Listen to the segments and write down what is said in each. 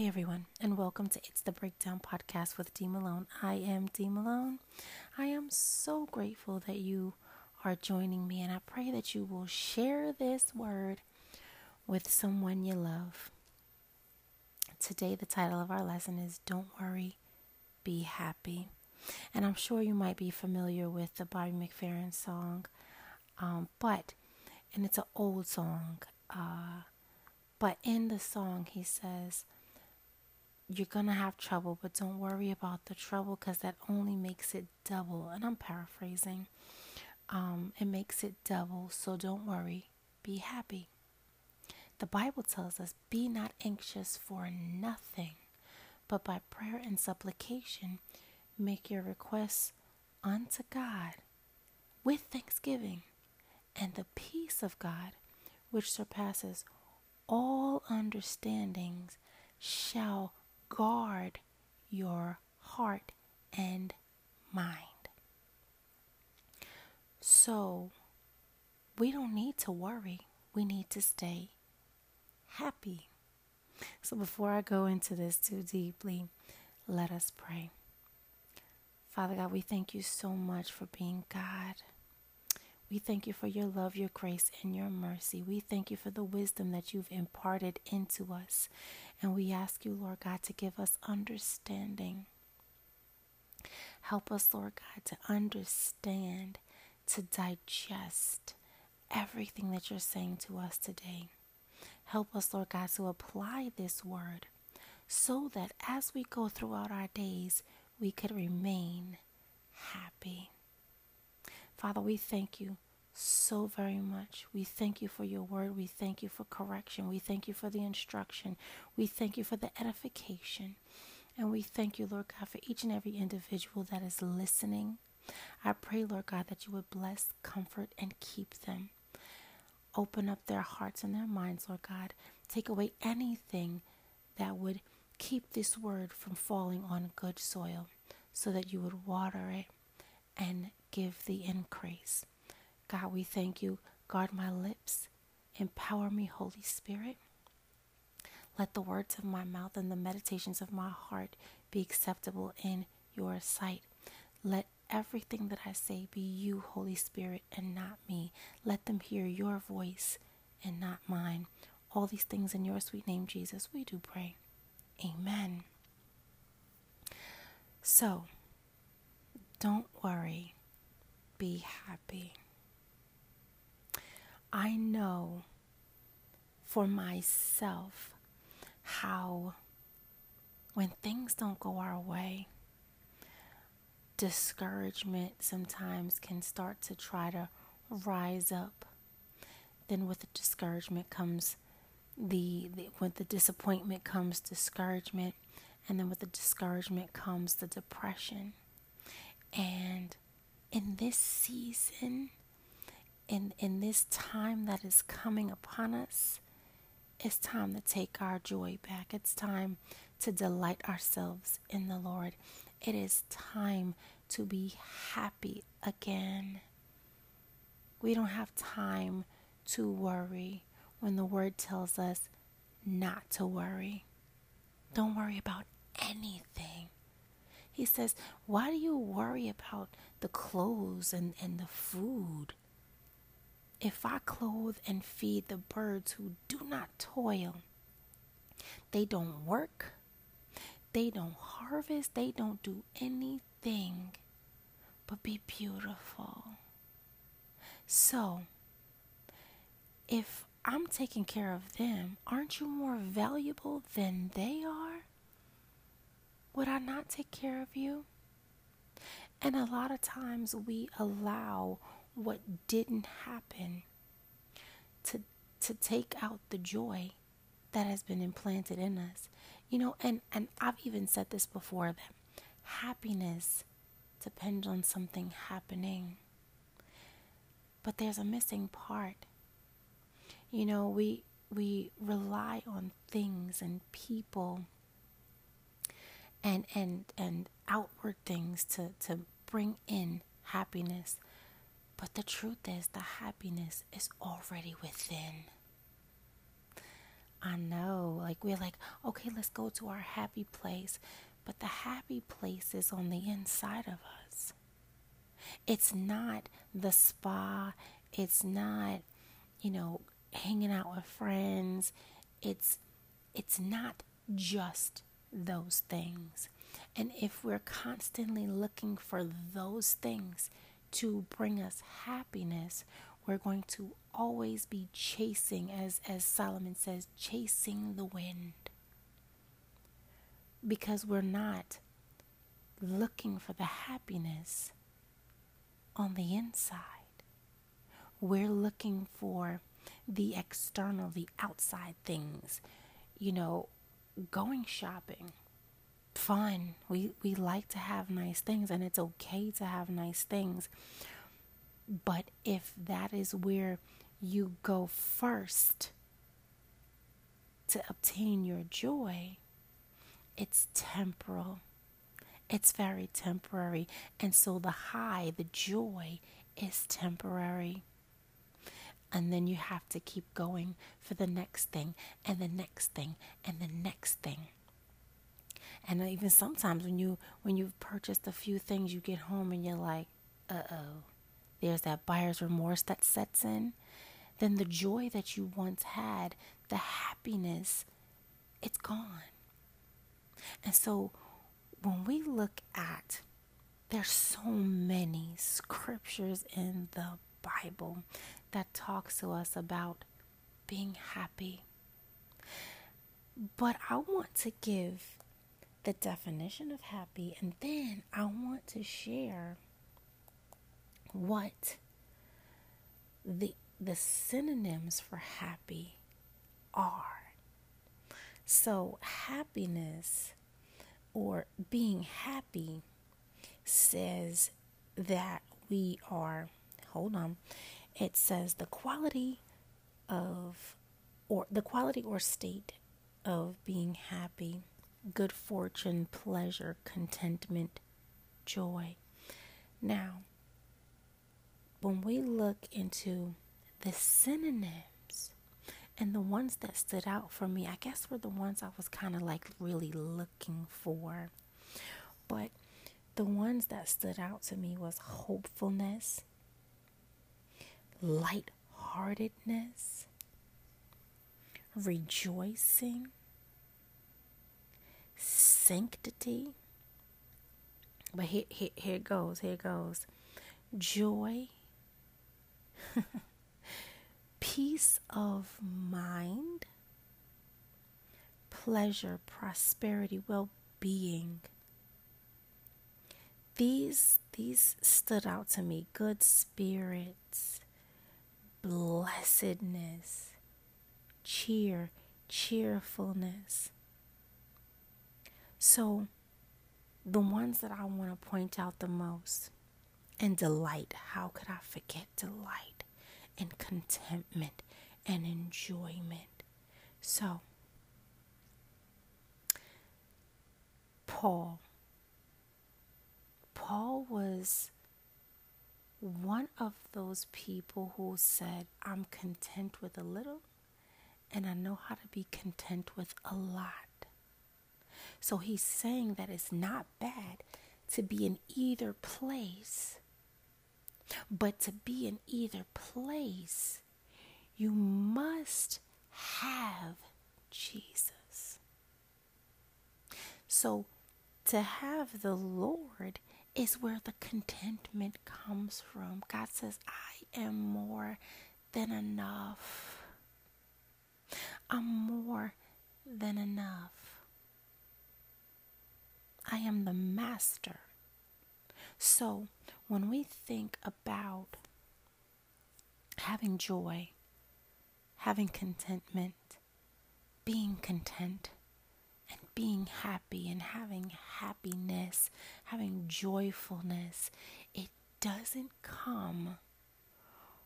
Hey everyone, and welcome to It's the Breakdown podcast with Dee Malone. I am Dee Malone. I am so grateful that you are joining me, and I pray that you will share this word with someone you love. Today, the title of our lesson is Don't Worry, Be Happy. And I'm sure you might be familiar with the Bobby McFerrin song, um, but, and it's an old song, uh, but in the song, he says, You're to have trouble, but don't worry about the trouble because that only makes it double. And I'm paraphrasing. Um, it makes it double, so don't worry. Be happy. The Bible tells us, Be not anxious for nothing, but by prayer and supplication, make your requests unto God with thanksgiving, and the peace of God, which surpasses all understandings shall guard your heart and mind. So, we don't need to worry. We need to stay happy. So, before I go into this too deeply, let us pray. Father God, we thank you so much for being God. We thank you for your love, your grace, and your mercy. We thank you for the wisdom that you've imparted into us. And we ask you, Lord God, to give us understanding. Help us, Lord God, to understand, to digest everything that you're saying to us today. Help us, Lord God, to apply this word so that as we go throughout our days, we could remain happy. Father, we thank you so very much. We thank you for your word. We thank you for correction. We thank you for the instruction. We thank you for the edification. And we thank you, Lord God, for each and every individual that is listening. I pray, Lord God, that you would bless, comfort, and keep them. Open up their hearts and their minds, Lord God. Take away anything that would keep this word from falling on good soil so that you would water it and give the increase. God, we thank you. Guard my lips. Empower me, Holy Spirit. Let the words of my mouth and the meditations of my heart be acceptable in your sight. Let everything that I say be you, Holy Spirit, and not me. Let them hear your voice and not mine. All these things in your sweet name, Jesus, we do pray. Amen. So, don't worry be happy. I know for myself how when things don't go our way, discouragement sometimes can start to try to rise up. Then with the discouragement comes the, the with the disappointment comes discouragement and then with the discouragement comes the depression. And in this season, in, in this time that is coming upon us, it's time to take our joy back. It's time to delight ourselves in the Lord. It is time to be happy again. We don't have time to worry when the word tells us not to worry. Don't worry about anything. He says, Why do you worry about the clothes and, and the food? If I clothe and feed the birds who do not toil, they don't work, they don't harvest, they don't do anything but be beautiful. So, if I'm taking care of them, aren't you more valuable than they are? Would I not take care of you? And a lot of times we allow what didn't happen to to take out the joy that has been implanted in us. You know, and and I've even said this before that happiness depends on something happening. But there's a missing part. You know, we we rely on things and people and and and outward things to to bring in happiness but the truth is the happiness is already within I know. Like, we're like, okay, let's go to our happy place. But the happy place is on the inside of us. It's not the spa. It's not, you know, hanging out with friends. It's it's not just those things. And if we're constantly looking for those things to bring us happiness, we're going to always be chasing as as Solomon says, chasing the wind. Because we're not looking for the happiness on the inside. We're looking for the external, the outside things. You know, going shopping, fun. We we like to have nice things and it's okay to have nice things. But if that is where you go first to obtain your joy, it's temporal. It's very temporary. And so the high, the joy, is temporary. And then you have to keep going for the next thing and the next thing and the next thing. And even sometimes when you when you've purchased a few things, you get home and you're like, uh oh, there's that buyer's remorse that sets in. Then the joy that you once had, the happiness, it's gone. And so when we look at there's so many scriptures in the Bible that talks to us about being happy. But I want to give the definition of happy and then I want to share what the the synonyms for happy are. So happiness or being happy says that we are hold on it says the quality of or the quality or state of being happy, good fortune, pleasure, contentment, joy. Now, when we look into the synonyms and the ones that stood out for me, I guess were the ones I was kind of like really looking for. But the ones that stood out to me was hopefulness, lightheartedness, rejoicing, sanctity. But here, here, here it goes, here it goes. Joy, peace of mind, pleasure, prosperity, well being. These these stood out to me. Good spirits, blessedness, cheer, cheerfulness. So, the ones that I want to point out the most, and delight. How could I forget delight and contentment and enjoyment? So, Paul. Paul was one of those people who said, I'm content with a little and I know how to be content with a lot. So he's saying that it's not bad to be in either place, but to be in either place, you must have Jesus. So to have the Lord is where the contentment comes from. God says, I am more than enough. I'm more than enough. I am the master. So, when we think about having joy, having contentment, being content, and being happy and having happiness, having joyfulness, it doesn't come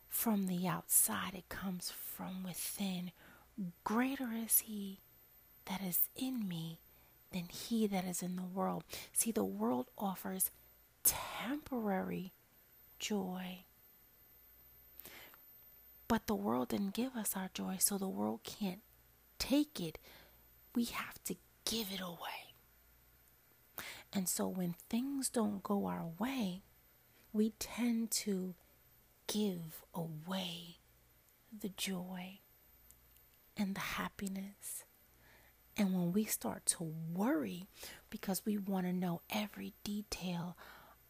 from the outside, it comes from within. Greater is He that is in me than He that is in the world. See, the world offers temporary joy. But the world didn't give us our joy, so the world can't take it, we have to give it away. And so when things don't go our way, we tend to give away the joy and the happiness. And when we start to worry because we want to know every detail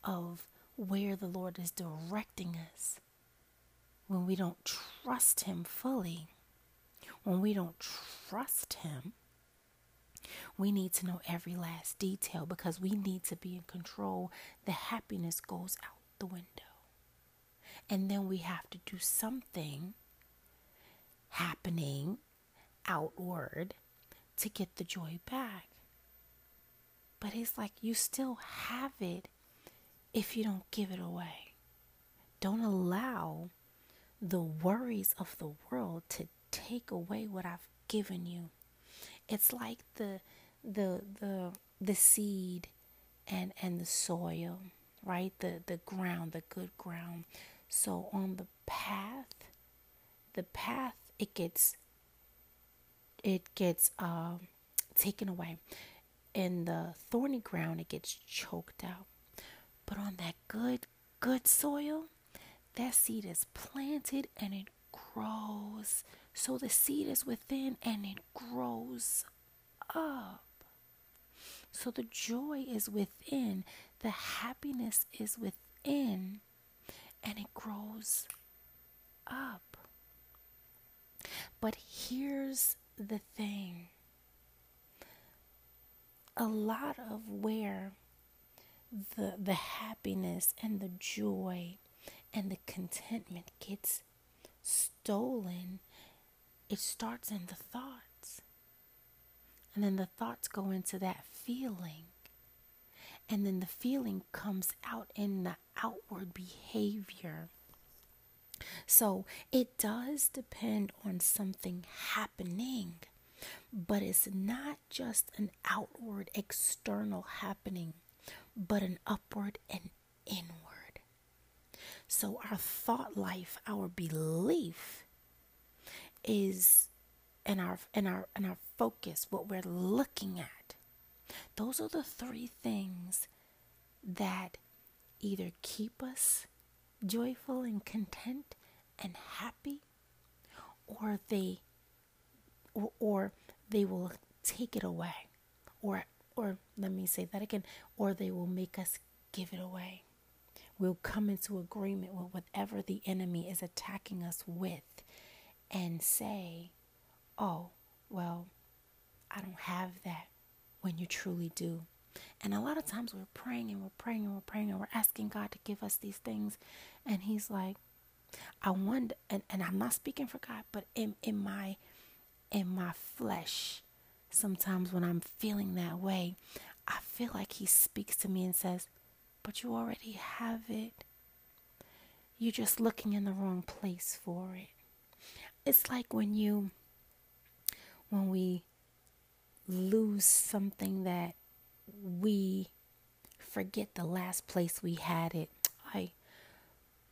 of where the Lord is directing us, when we don't trust Him fully, when we don't trust Him, we need to know every last detail because we need to be in control. The happiness goes out the window. And then we have to do something happening outward to get the joy back. But it's like you still have it if you don't give it away. Don't allow the worries of the world to take away what I've given you. It's like the the the the seed and and the soil, right? The the ground, the good ground. So on the path, the path it gets it gets uh, taken away. In the thorny ground, it gets choked out. But on that good, good soil, that seed is planted and it grows. So the seed is within and it grows up. So the joy is within, the happiness is within, and it grows up. But here's the thing. A lot of where the the happiness and the joy and the contentment gets stolen it starts in the thoughts. And then the thoughts go into that feeling. And then the feeling comes out in the outward behavior so it does depend on something happening, but it's not just an outward external happening, but an upward and inward. So our thought life, our belief is and our and our and our focus, what we're looking at. Those are the three things that either keep us joyful and content and happy or they or, or they will take it away or or let me say that again or they will make us give it away we'll come into agreement with whatever the enemy is attacking us with and say oh well i don't have that when you truly do and a lot of times we're praying and we're praying and we're praying and we're asking God to give us these things. And He's like, I wonder, and, and I'm not speaking for God, but in, in my in my flesh, sometimes when I'm feeling that way, I feel like He speaks to me and says, But you already have it. You're just looking in the wrong place for it. It's like when you when we lose something that we forget the last place we had it.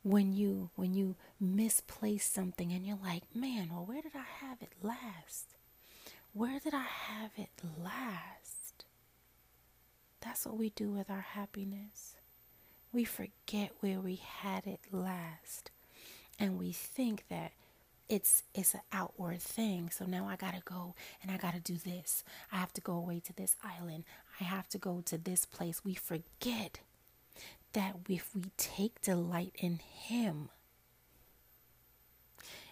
When you when you misplace something and you're like, "Man, well where did I have it last? Where did I have it last?" That's what we do with our happiness. We forget where we had it last. And we think that it's it's an outward thing. So now I gotta go and I gotta do this. I have to go away to this island. I have to go to this place. We forget that if we take delight in Him,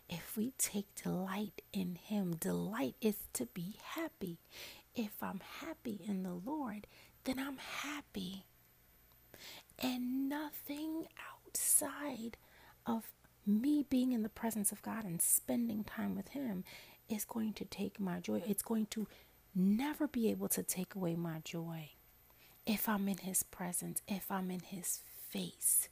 if we take delight in Him, delight is to be happy. If I'm happy in the Lord, then I'm happy. And nothing outside of me being in the presence of God and spending time with Him is going to take my joy. It's going to never be able to take away my joy if I'm in His presence, if I'm in His face.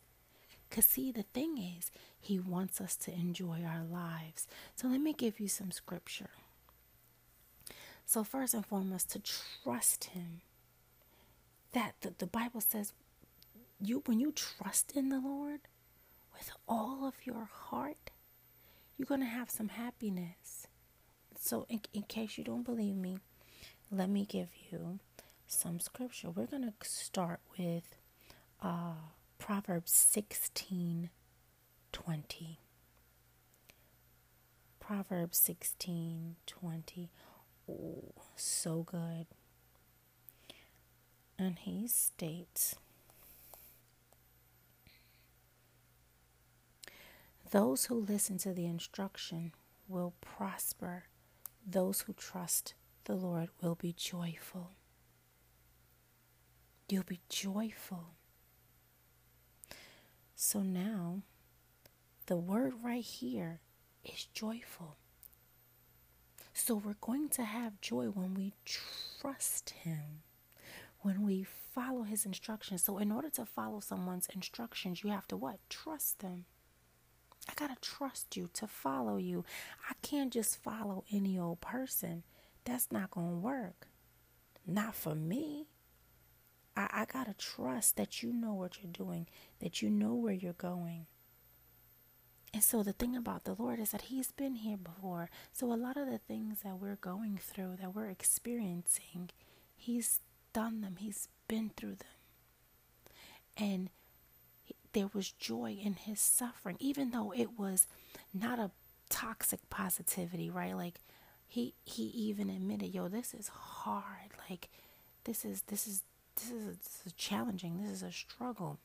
Because, see, the thing is, He wants us to enjoy our lives. So, let me give you some scripture. So, first and foremost, to trust Him. That the, the Bible says, you when you trust in the Lord, with all of your heart, you're going to have some happiness. So, in, in case you don't believe me, let me give you some scripture. We're going to start with uh, Proverbs 16 20. Proverbs 16 20. Oh, so good. And he states, Those who listen to the instruction will prosper. Those who trust the Lord will be joyful. You'll be joyful. So now, the word right here is joyful. So we're going to have joy when we trust Him, when we follow His instructions. So, in order to follow someone's instructions, you have to what? Trust them. I got to trust you to follow you. I can't just follow any old person. That's not going to work. Not for me. I, I got to trust that you know what you're doing, that you know where you're going. And so the thing about the Lord is that He's been here before. So a lot of the things that we're going through, that we're experiencing, He's done them, He's been through them. And there was joy in His suffering, even though it was not a toxic positivity, right? Like he he even admitted, yo, this is hard. Like this is this is this is, this is challenging. This is a struggle.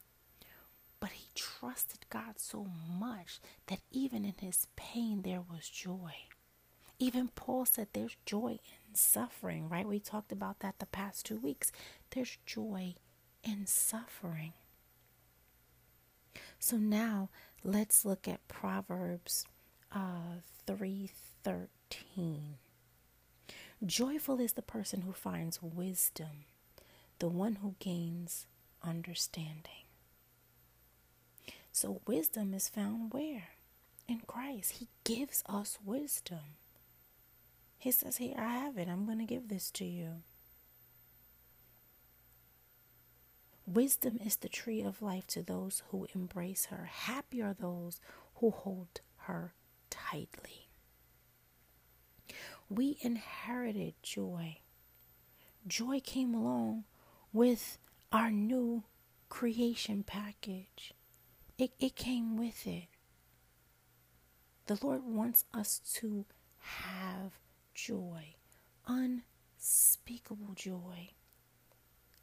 But he trusted God so much that even in his pain, there was joy. Even Paul said there's joy in suffering, right? We talked about that the past two weeks. There's joy in suffering. So now let's look at Proverbs uh, 3:13. Joyful is the person who finds wisdom, the one who gains understanding. So wisdom is found where? In Christ. He gives us wisdom. He says, Here, I have it. I'm going to give this to you. Wisdom is the tree of life to those who embrace her. Happy are those who hold her tightly. We inherited joy. Joy came along with our new creation package. It, it came with it. The Lord wants us to have joy, unspeakable joy.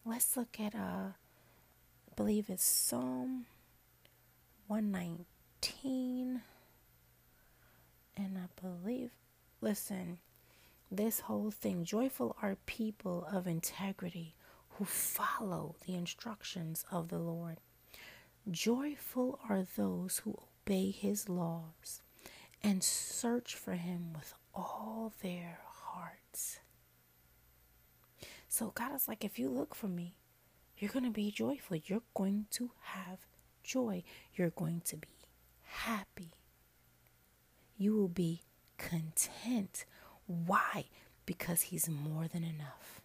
Let's look at, uh, I believe it's Psalm 119. And I believe, listen, this whole thing, joyful are people of integrity who follow the instructions of the Lord. Joyful are those who obey his laws and search for him with all their hearts. So, God is like, if you look for me, you're going to be joyful. You're going to have joy. You're going to be happy. You will be content. Why? Because He's more than enough.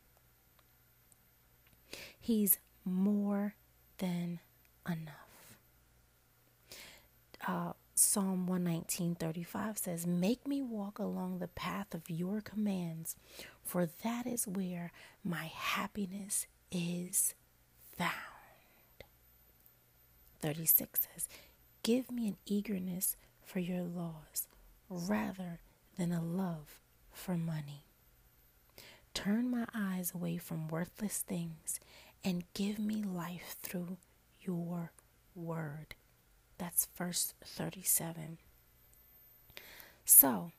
He's more than enough uh, Psalm 119:35 says, "Make me walk along the path of your commands, for that is where my happiness is found." 36 says, "Give me an eagerness for your laws rather than a love for money. Turn my eyes away from worthless things and give me life through your word." That's verse 37. So,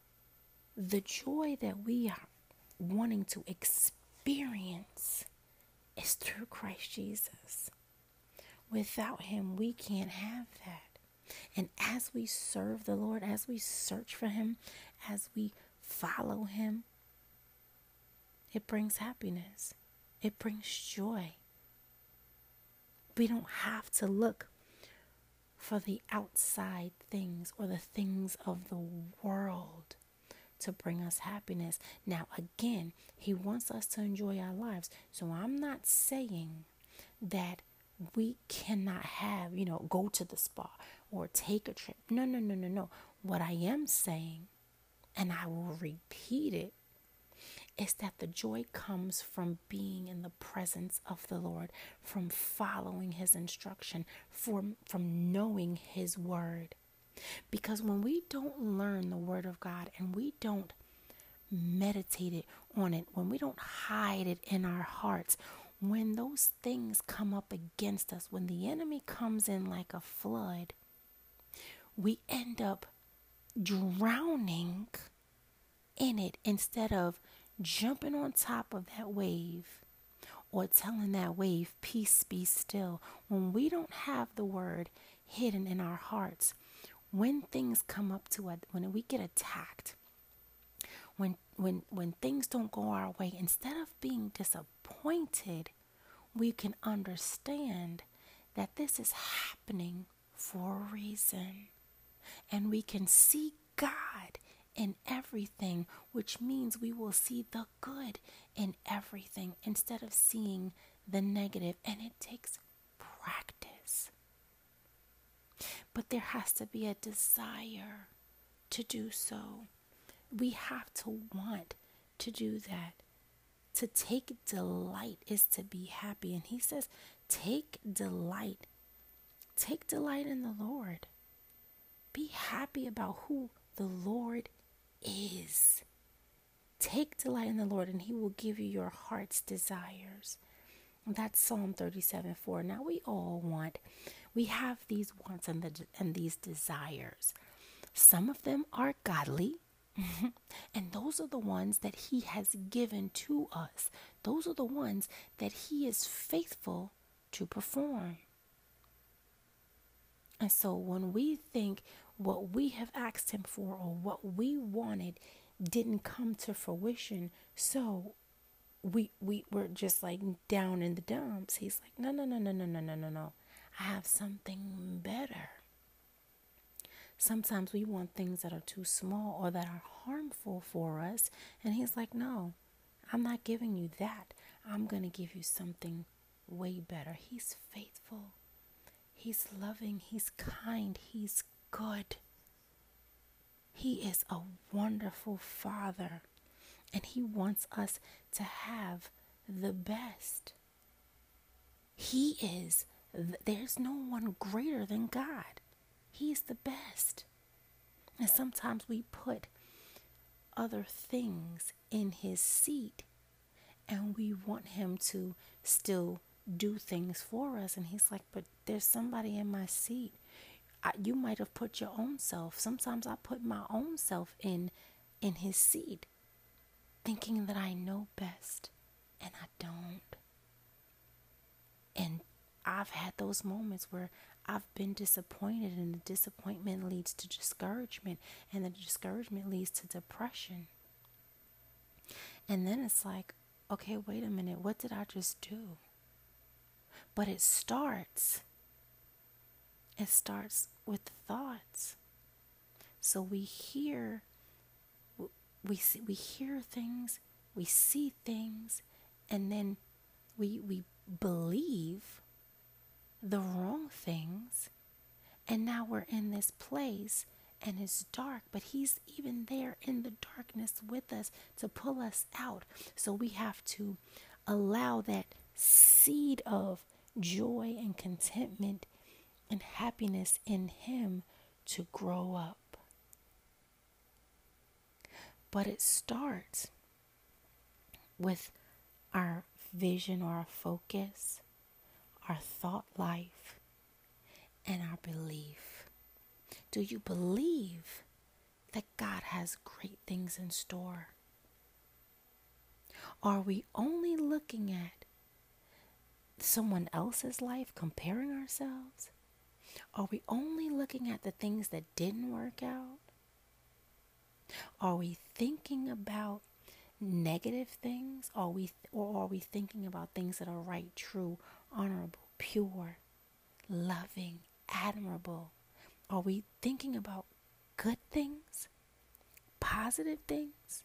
the joy that we are wanting to experience is through Christ Jesus. Without Him, we can't have that. And as we serve the Lord, as we search for Him, as we follow Him, it brings happiness, it brings joy. We don't have to look for the outside things or the things of the world to bring us happiness. Now, again, He wants us to enjoy our lives. So I'm not saying that we cannot have, you know, go to the spa or take a trip. No, no, no, no, no. What I am saying, and I will repeat it, is that the joy comes from being in the presence of the Lord, from following his instruction, from, from knowing his word. Because when we don't learn the word of God and we don't meditate it on it, when we don't hide it in our hearts, when those things come up against us, when the enemy comes in like a flood, we end up drowning in it instead of jumping on top of that wave or telling that wave, Peace be still. When we don't have the word hidden in our hearts, when things come up to us, when we get attacked, when when when things don't go our way, instead of being disappointed, we can understand that this is happening for a reason and we can see God in everything, which means we will see the good in everything instead of seeing the negative. And it takes practice. But there has to be a desire to do so. We have to want to do that. To take delight is to be happy. And he says, take delight. Take delight in the Lord. Be happy about who the Lord is. Take delight in the Lord, and He will give you your heart's desires. That's Psalm 37 4. Now, we all want, we have these wants and, the, and these desires. Some of them are godly, and those are the ones that He has given to us. Those are the ones that He is faithful to perform. And so when we think what we have asked him for or what we wanted didn't come to fruition. So we we were just like down in the dumps. He's like, no, no, no, no, no, no, no, no, no. I have something better. Sometimes we want things that are too small or that are harmful for us. And he's like, no, I'm not giving you that. I'm going to give you something way better. He's faithful. He's loving. He's kind. He's good. He is a wonderful Father, and He wants us to have the best. He is, there's no one greater than God. He's the best. And sometimes we put other things in His seat, and we want Him to still do things for us. And He's like, but there's somebody in my seat I, you might have put your own self. Sometimes I put my own self in in his seat, thinking that I know best, and I don't. And I've had those moments where I've been disappointed, and the disappointment leads to discouragement, and the discouragement leads to depression. And then it's like, okay, wait a minute, what did I just do? But it starts it starts with thoughts. So we hear we see, we hear things, we see things, and then we we believe the wrong things. And now we're in this place and it's dark, but he's even there in the darkness with us to pull us out. So we have to allow that seed of joy and contentment and happiness in Him to grow up. But it starts with our vision or our focus, our thought life, and our belief. Do you believe that God has great things in store? Are we only looking at someone else's life, comparing ourselves? Are we only looking at the things that didn't work out? Are we thinking about negative things? Are we or are we thinking about things that are right, true, honorable, pure, loving, admirable? Are we thinking about good things? Positive things?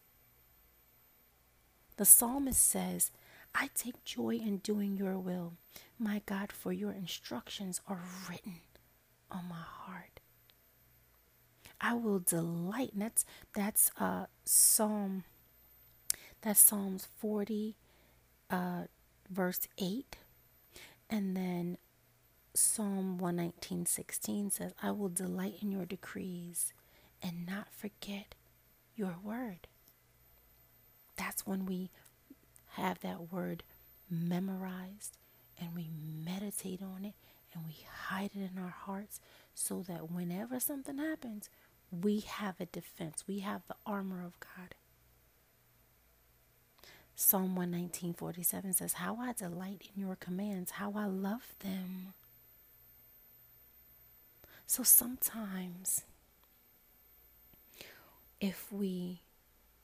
The psalmist says, I take joy in doing your will, my God, for your instructions are written on my heart. I will delight. And that's that's uh Psalm that's Psalms 40 uh verse 8. And then Psalm 119:16 says, "I will delight in your decrees and not forget your word." That's when we have that word memorized and we meditate on it and we hide it in our hearts so that whenever something happens, we have a defense. We have the armor of God. Psalm 119:47 says, "How I delight in your commands, how I love them." So sometimes if we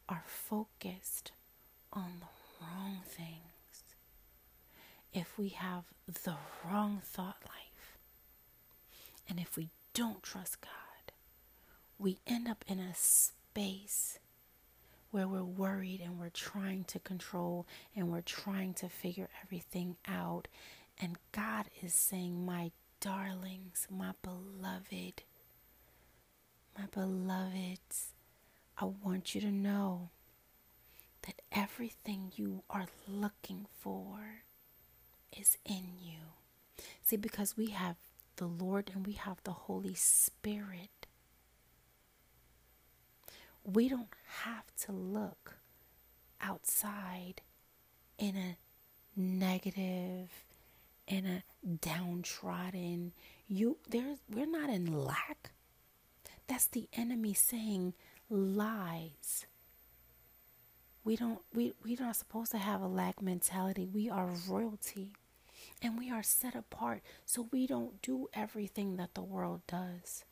are focused on the wrong things, if we have the wrong thought life, and if we don't trust God, we end up in a space where we're worried and we're trying to control and we're trying to figure everything out. And God is saying, My darlings, my beloved, my beloveds, I want you to know that everything you are looking for is in you. See, because we have the Lord and we have the Holy Spirit, we don't have to look outside in a negative, in a downtrodden. You there's we're not in lack. That's the enemy saying lies. We don't we we're not supposed to have a lack mentality. We are royalty. And we are set apart so we don't do everything that the world does.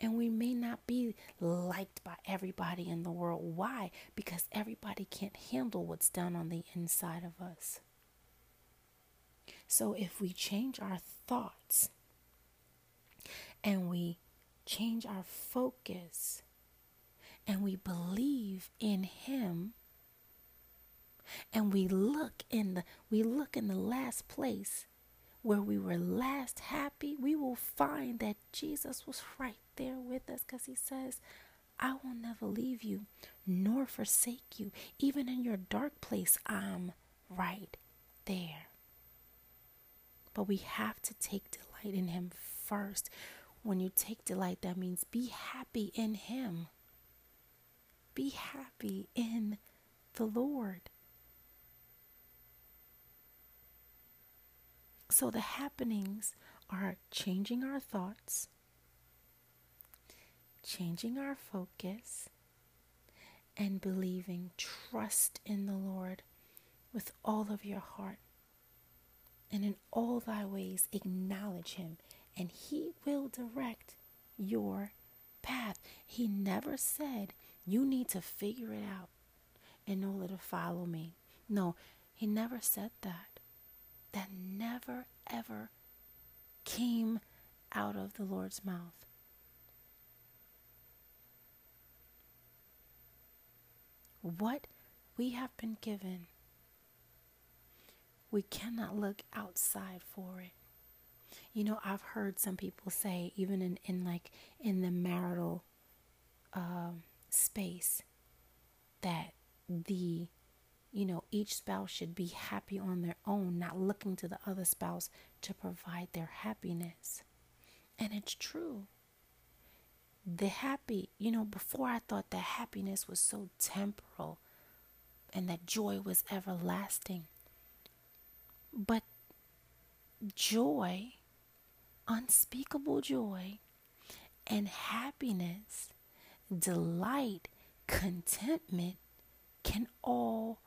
And we may not be liked by everybody in the world. Why? Because everybody can't handle what's done on the inside of us. So if we change our thoughts and we change our focus and we believe in him and we look in the we look in the last place where we were last happy we will find that Jesus was right there with us cuz he says I will never leave you nor forsake you even in your dark place I'm right there but we have to take delight in Him first. When you take delight, that means be happy in Him. Be happy in the Lord. So the happenings are changing our thoughts, changing our focus, and believing. Trust in the Lord with all of your heart and in all thy ways acknowledge him, and he will direct your path. He never said you need to figure it out in order to follow me. No, he never said that. That never, ever came out of the Lord's mouth. What we have been given we cannot look outside for it. You know, I've heard some people say, even in, in like in the marital um, space, that the, you know, each spouse should be happy on their own, not looking to the other spouse to provide their happiness. And it's true. The happy, you know, before I thought that happiness was so temporal and that joy was everlasting. But joy, unspeakable joy, and happiness, delight, contentment can all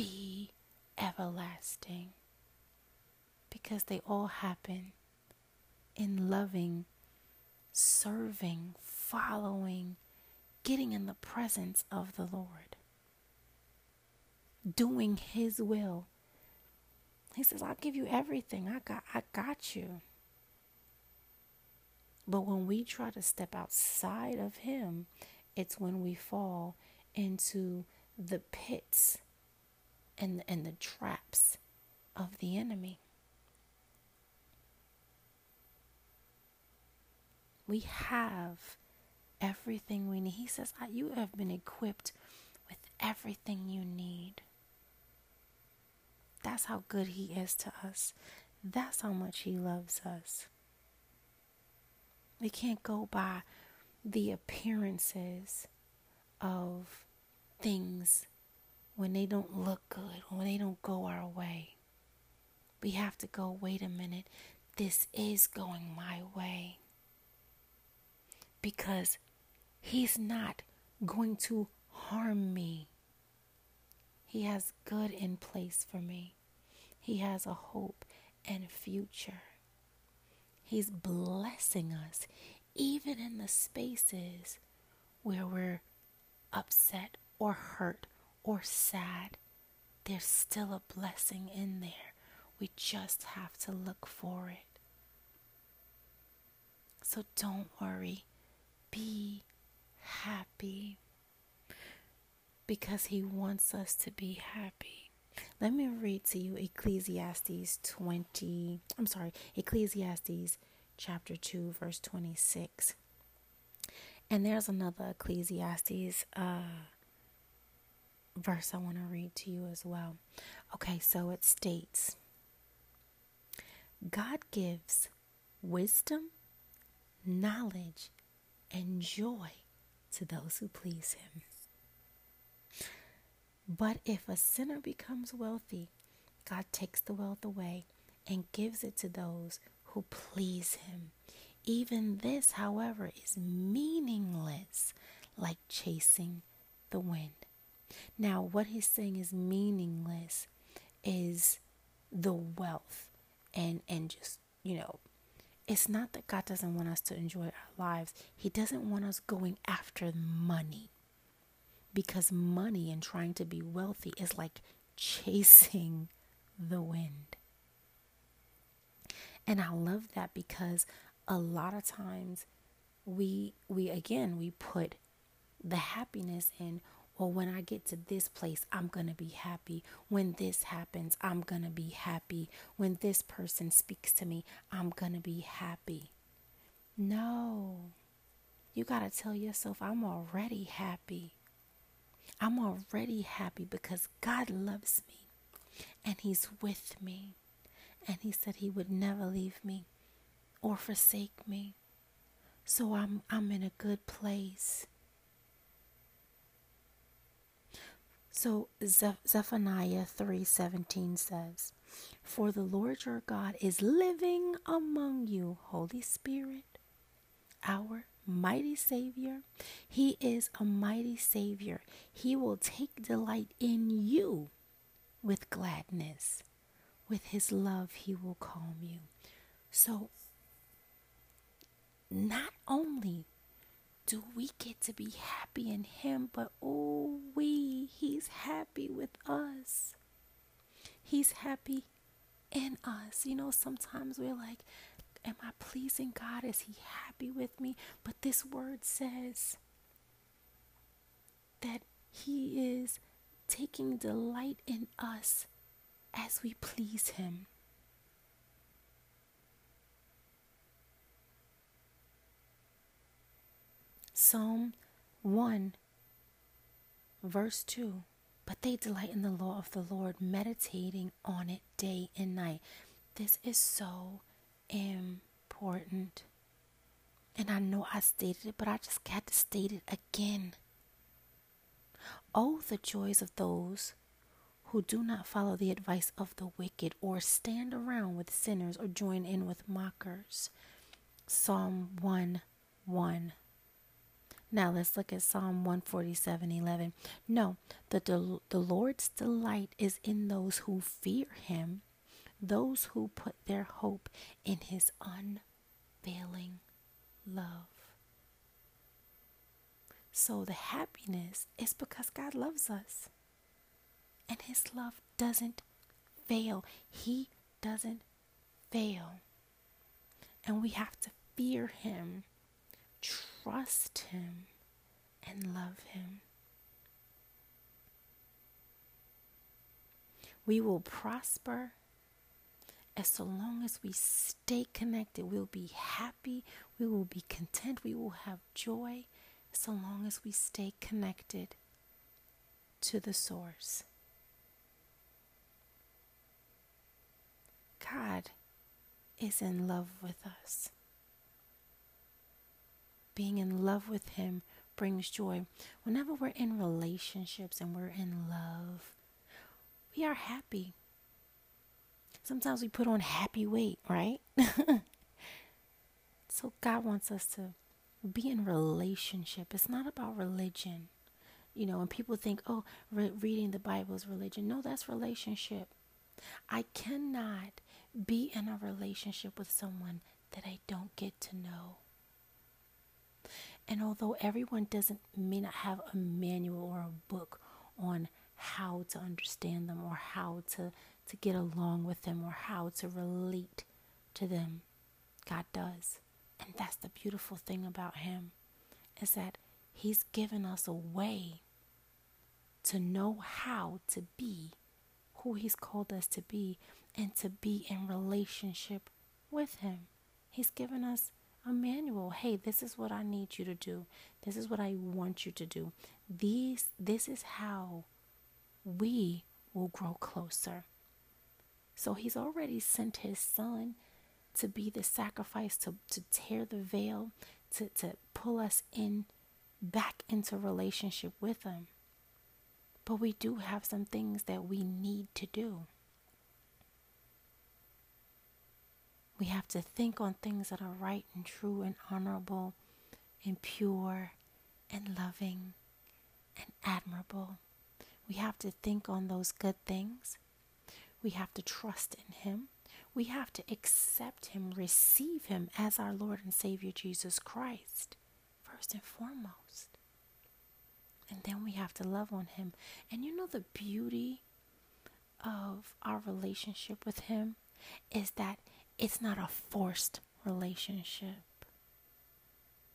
be everlasting because they all happen in loving, serving, following, getting in the presence of the Lord, doing His will he says, I'll give you everything. I got I got you. But when we try to step outside of him, it's when we fall into the pits and and the traps of the enemy. We have everything we need. He says, You have been equipped with everything you need. That's how good He is to us. That's how much He loves us. We can't go by the appearances of things when they don't look good, when they don't go our way. We have to go, wait a minute, this is going my way. Because He's not going to harm me. He has good in place for me. He has a hope and future. He's blessing us even in the spaces where we're upset or hurt or sad. There's still a blessing in there. We just have to look for it. So don't worry. Be happy because he wants us to be happy. Let me read to you Ecclesiastes 20, I'm sorry, Ecclesiastes chapter 2, verse 26. And there's another Ecclesiastes uh, verse I want to read to you as well. Okay, so it states God gives wisdom, knowledge, and joy to those who please Him. But if a sinner becomes wealthy, God takes the wealth away and gives it to those who please Him. Even this, however, is meaningless, like chasing the wind. Now, what he's saying is meaningless is the wealth and and just, you know, it's not that God doesn't want us to enjoy our lives. He doesn't want us going after money. Because money and trying to be wealthy is like chasing the wind. And I love that because a lot of times we we again we put the happiness in well when I get to this place I'm going to be happy. When this happens I'm going to be happy. When this person speaks to me I'm going to be happy. No. You got to tell yourself I'm already happy. I'm already happy because God loves me and he's with me. And he said he would never leave me or forsake me. So I'm I'm in a good place. So Zephaniah 3:17 says, "For the Lord your God is living among you, Holy Spirit, our mighty Savior. He is a mighty Savior. He will take delight in you with gladness. With his love, he will calm you." So not only do we get to be happy in him, but oh, we, he's happy with us. He's happy in us. You know, sometimes we're like, Am I pleasing God? Is He happy with me? But this word says that He is taking delight in us as we please Him. Psalm 1, verse 2. But they delight in the law of the Lord, meditating on it day and night. This is so important. And I know I stated it, but I just got to state it again. Oh, the joys of those who do not follow the advice of the wicked, or stand around with sinners, or join in with mockers. Psalm 1 1. Now let's look at Psalm 147:11. No, the, the the Lord's delight is in those who fear him, those who put their hope in his unfailing love. So the happiness is because God loves us. And his love doesn't fail. He doesn't fail. And we have to fear him trust Him and love Him. We will prosper as so long as we stay connected. We'll be happy, we will be content, we will have joy, so long as we stay connected to the source. God is in love with us. Being in love with Him brings joy. Whenever we're in relationships and we're in love, we are happy. Sometimes we put on happy weight, right? so God wants us to be in relationship. It's not about religion. You know, and people think, oh, re- reading the Bible is religion. No, that's relationship. I cannot be in a relationship with someone that I don't get to know. And although everyone doesn't may not have a manual or a book on how to understand them or how to to get along with them or how to relate to them, God does. And that's the beautiful thing about him is that he's given us a way to know how to be who he's called us to be and to be in relationship with him. He's given us a manual. Hey, this is what I need you to do. This is what I want you to do. These this is how we will grow closer. So he's already sent his son to be the sacrifice to, to tear the veil, to, to pull us in back into relationship with him. But we do have some things that we need to do. We have to think on things that are right and true and honorable and pure and loving and admirable. We have to think on those good things. We have to trust in Him. We have to accept Him, receive Him as our Lord and Savior Jesus Christ, first and foremost. And then we have to love on Him. And you know the beauty of our relationship with Him is that it's not a forced relationship.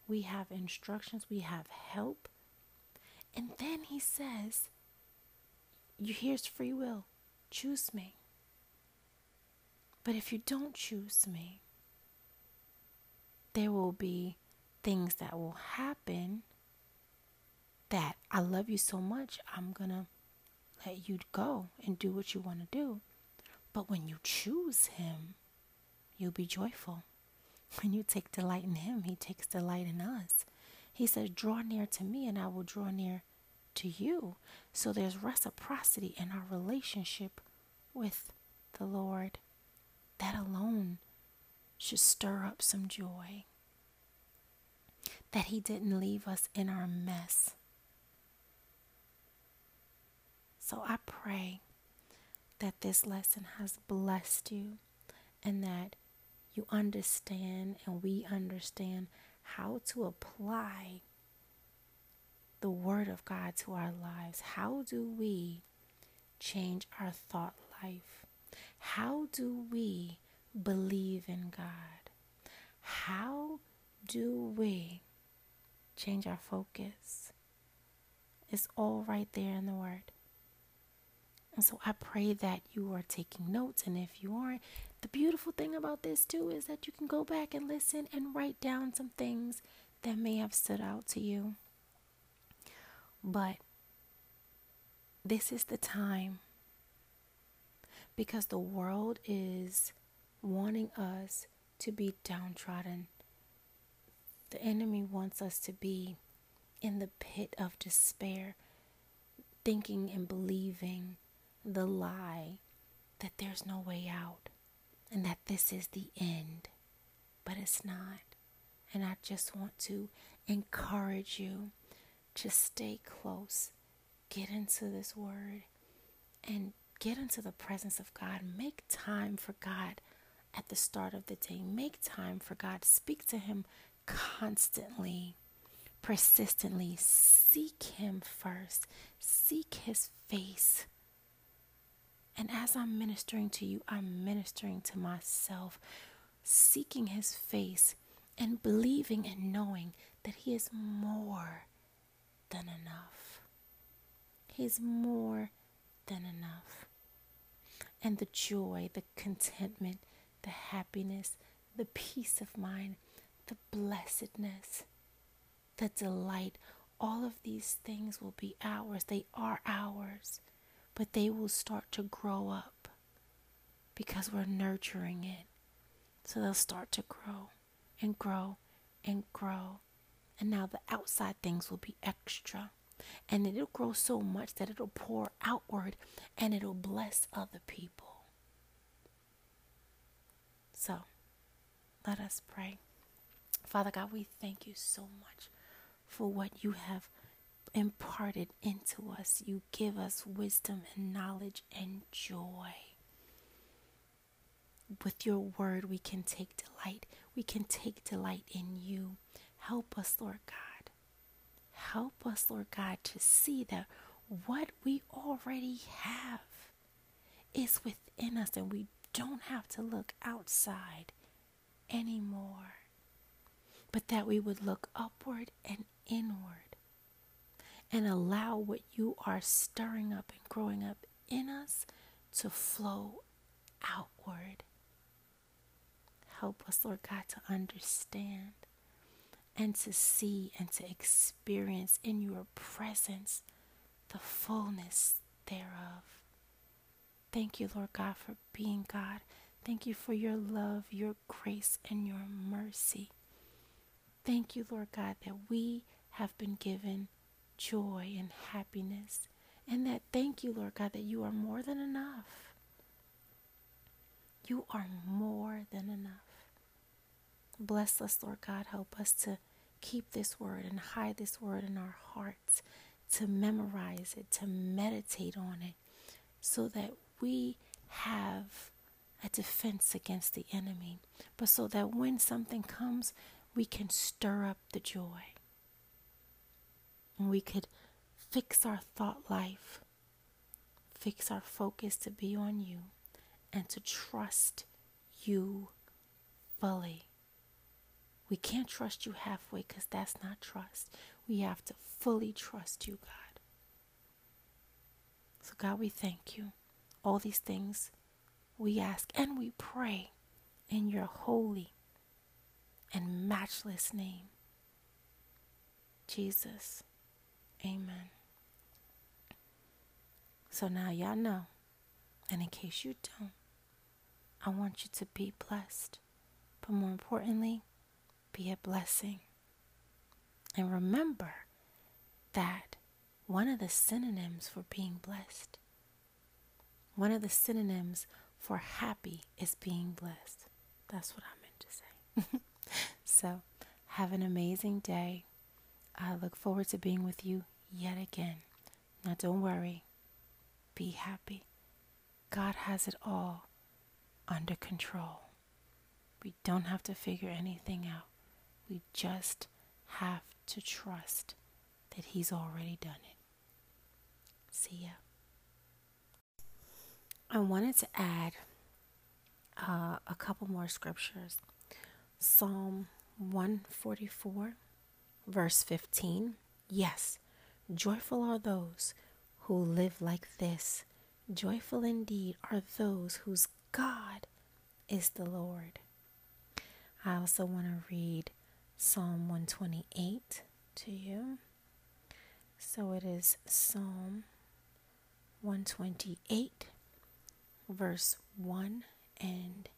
We have instructions, we have help. And then He says, you here's free will. Choose me. But if you don't choose me, there will be things that will happen that I love you so much, I'm going to let you go and do what you want to do. But when you choose Him, you'll be joyful. When you take delight in Him, He takes delight in us. He says, Draw near to me, and I will draw near to you. So there's reciprocity in our relationship with the Lord. That alone should stir up some joy. That He didn't leave us in our mess. So I pray that this lesson has blessed you and that you understand and we understand how to apply the Word of God to our lives? How do we change our thought life? How do we believe in God? How do we change our focus? It's all right there in the Word. And so I pray that you are taking notes. And if you aren't, the beautiful thing about this too is that you can go back and listen and write down some things that may have stood out to you. But this is the time because the world is wanting us to be downtrodden. The enemy wants us to be in the pit of despair, thinking and believing the lie that there's no way out and that this is the end. But it's not. And I just want to encourage you to stay close. Get into this word and get into the presence of God. Make time for God at the start of the day. Make time for God. Speak to Him constantly, persistently. Seek Him first, seek His face. And as I'm ministering to you, I'm ministering to myself, seeking His face and believing and knowing that He is more than enough. He's more than enough. And the joy, the contentment, the happiness, the peace of mind, the blessedness the delight. All of these things will be ours. They are ours, but they will start to grow up because we're nurturing it. So they'll start to grow and grow and grow. And now the outside things will be extra. And it'll grow so much that it'll pour outward and it'll bless other people. So let us pray. Father God, we thank you so much for what you have imparted into us. You give us wisdom and knowledge and joy. With your word, we can take delight. We can take delight in you. Help us, Lord God. Help us, Lord God, to see that what we already have is within us and we don't have to look outside anymore, but that we would look upward and inward and allow what you are stirring up and growing up in us to flow outward. Help us, Lord God, to understand and to see and to experience in your presence the fullness thereof. Thank you, Lord God, for being God. Thank you for your love, your grace, and your mercy. Thank you, Lord God, that we have been given joy and happiness. And that thank you, Lord God, that you are more than enough. You are more than enough. Bless us, Lord God. Help us to keep this word and hide this word in our hearts, to memorize it, to meditate on it, so that we have a defense against the enemy, but so that when something comes, we can stir up the joy. And we could fix our thought life, fix our focus to be on you, and to trust you fully. We can't trust you halfway because that's not trust. We have to fully trust you, God. So, God, we thank you. All these things we ask and we pray in your holy and matchless name. Jesus. Amen. So now y'all know, and in case you don't, I want you to be blessed. But more importantly, be a blessing. And remember that one of the synonyms for being blessed, one of the synonyms for happy is being blessed. That's what I meant to say. so, have an amazing day. I look forward to being with you yet again. Now, don't worry, be happy. God has it all under control. We don't have to figure anything out. We just have to trust that He's already done it. See ya. I wanted to add uh, a couple more scriptures. Psalm 144, verse 15. Yes, joyful are those who live like this. Joyful indeed are those whose God is the Lord. I also want to read Psalm 128 to you. So it is Psalm 128, verse 1 and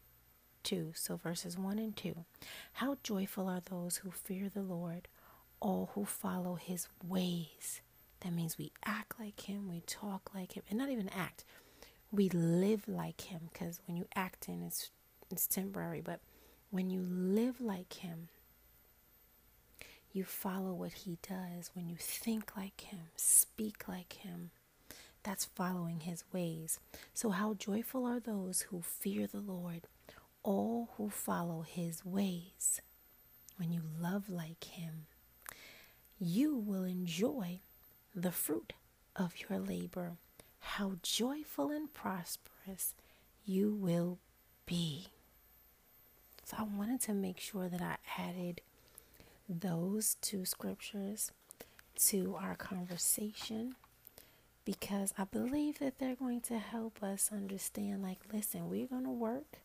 2. So verses 1 and 2. How joyful are those who fear the Lord, all who follow his ways. That means we act like him, we talk like him, and not even act. We live like him because when you act in it's it's temporary, but when you live like him, you follow what he does, when you think like him, speak like him, that's following his ways. So, how joyful are those who fear the Lord, all who follow his ways. When you love like him, you will enjoy the fruit of your labor. How joyful and prosperous you will be. So, I wanted to make sure that I added those two scriptures to our conversation because I believe that they're going to help us understand like listen, we're going to work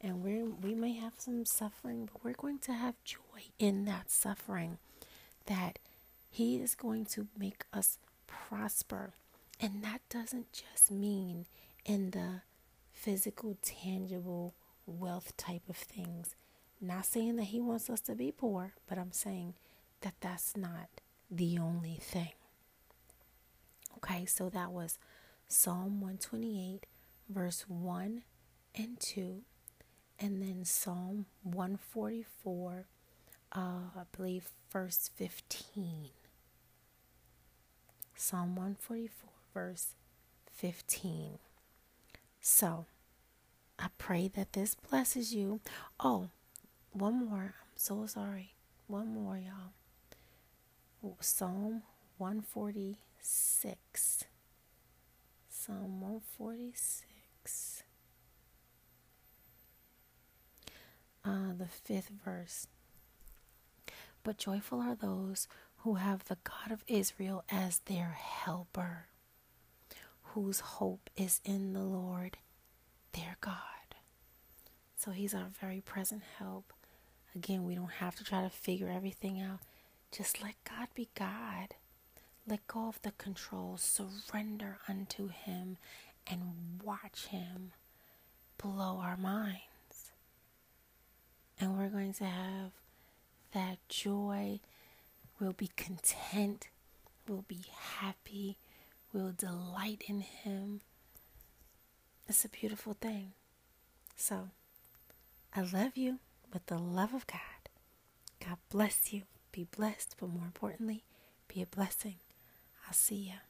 and we we may have some suffering, but we're going to have joy in that suffering. that He is going to make us prosper. And that doesn't just mean in the physical, tangible wealth type of things. Not saying that He wants us to be poor, but I'm saying that that's not the only thing. Okay, so that was Psalm 128, verse 1 and 2, and then Psalm 144, uh, I believe, verse 15. Psalm 144, verse 15. So, I pray that this blesses you. Oh, one more. I'm so sorry. One more, y'all. Psalm 146. Psalm 146. Uh, the fifth verse. But joyful are those who have the God of Israel as their helper, whose hope is in the Lord their God. So he's our very present help. Again, we don't have to try to figure everything out. Just let God be God. Let go of the control. Surrender unto Him and watch Him blow our minds. And we're going to have that joy. We'll be content. We'll be happy. We'll delight in Him. It's a beautiful thing. So, I love you with the love of God. God bless you. Be blessed, but more importantly, be a blessing. I'll see ya.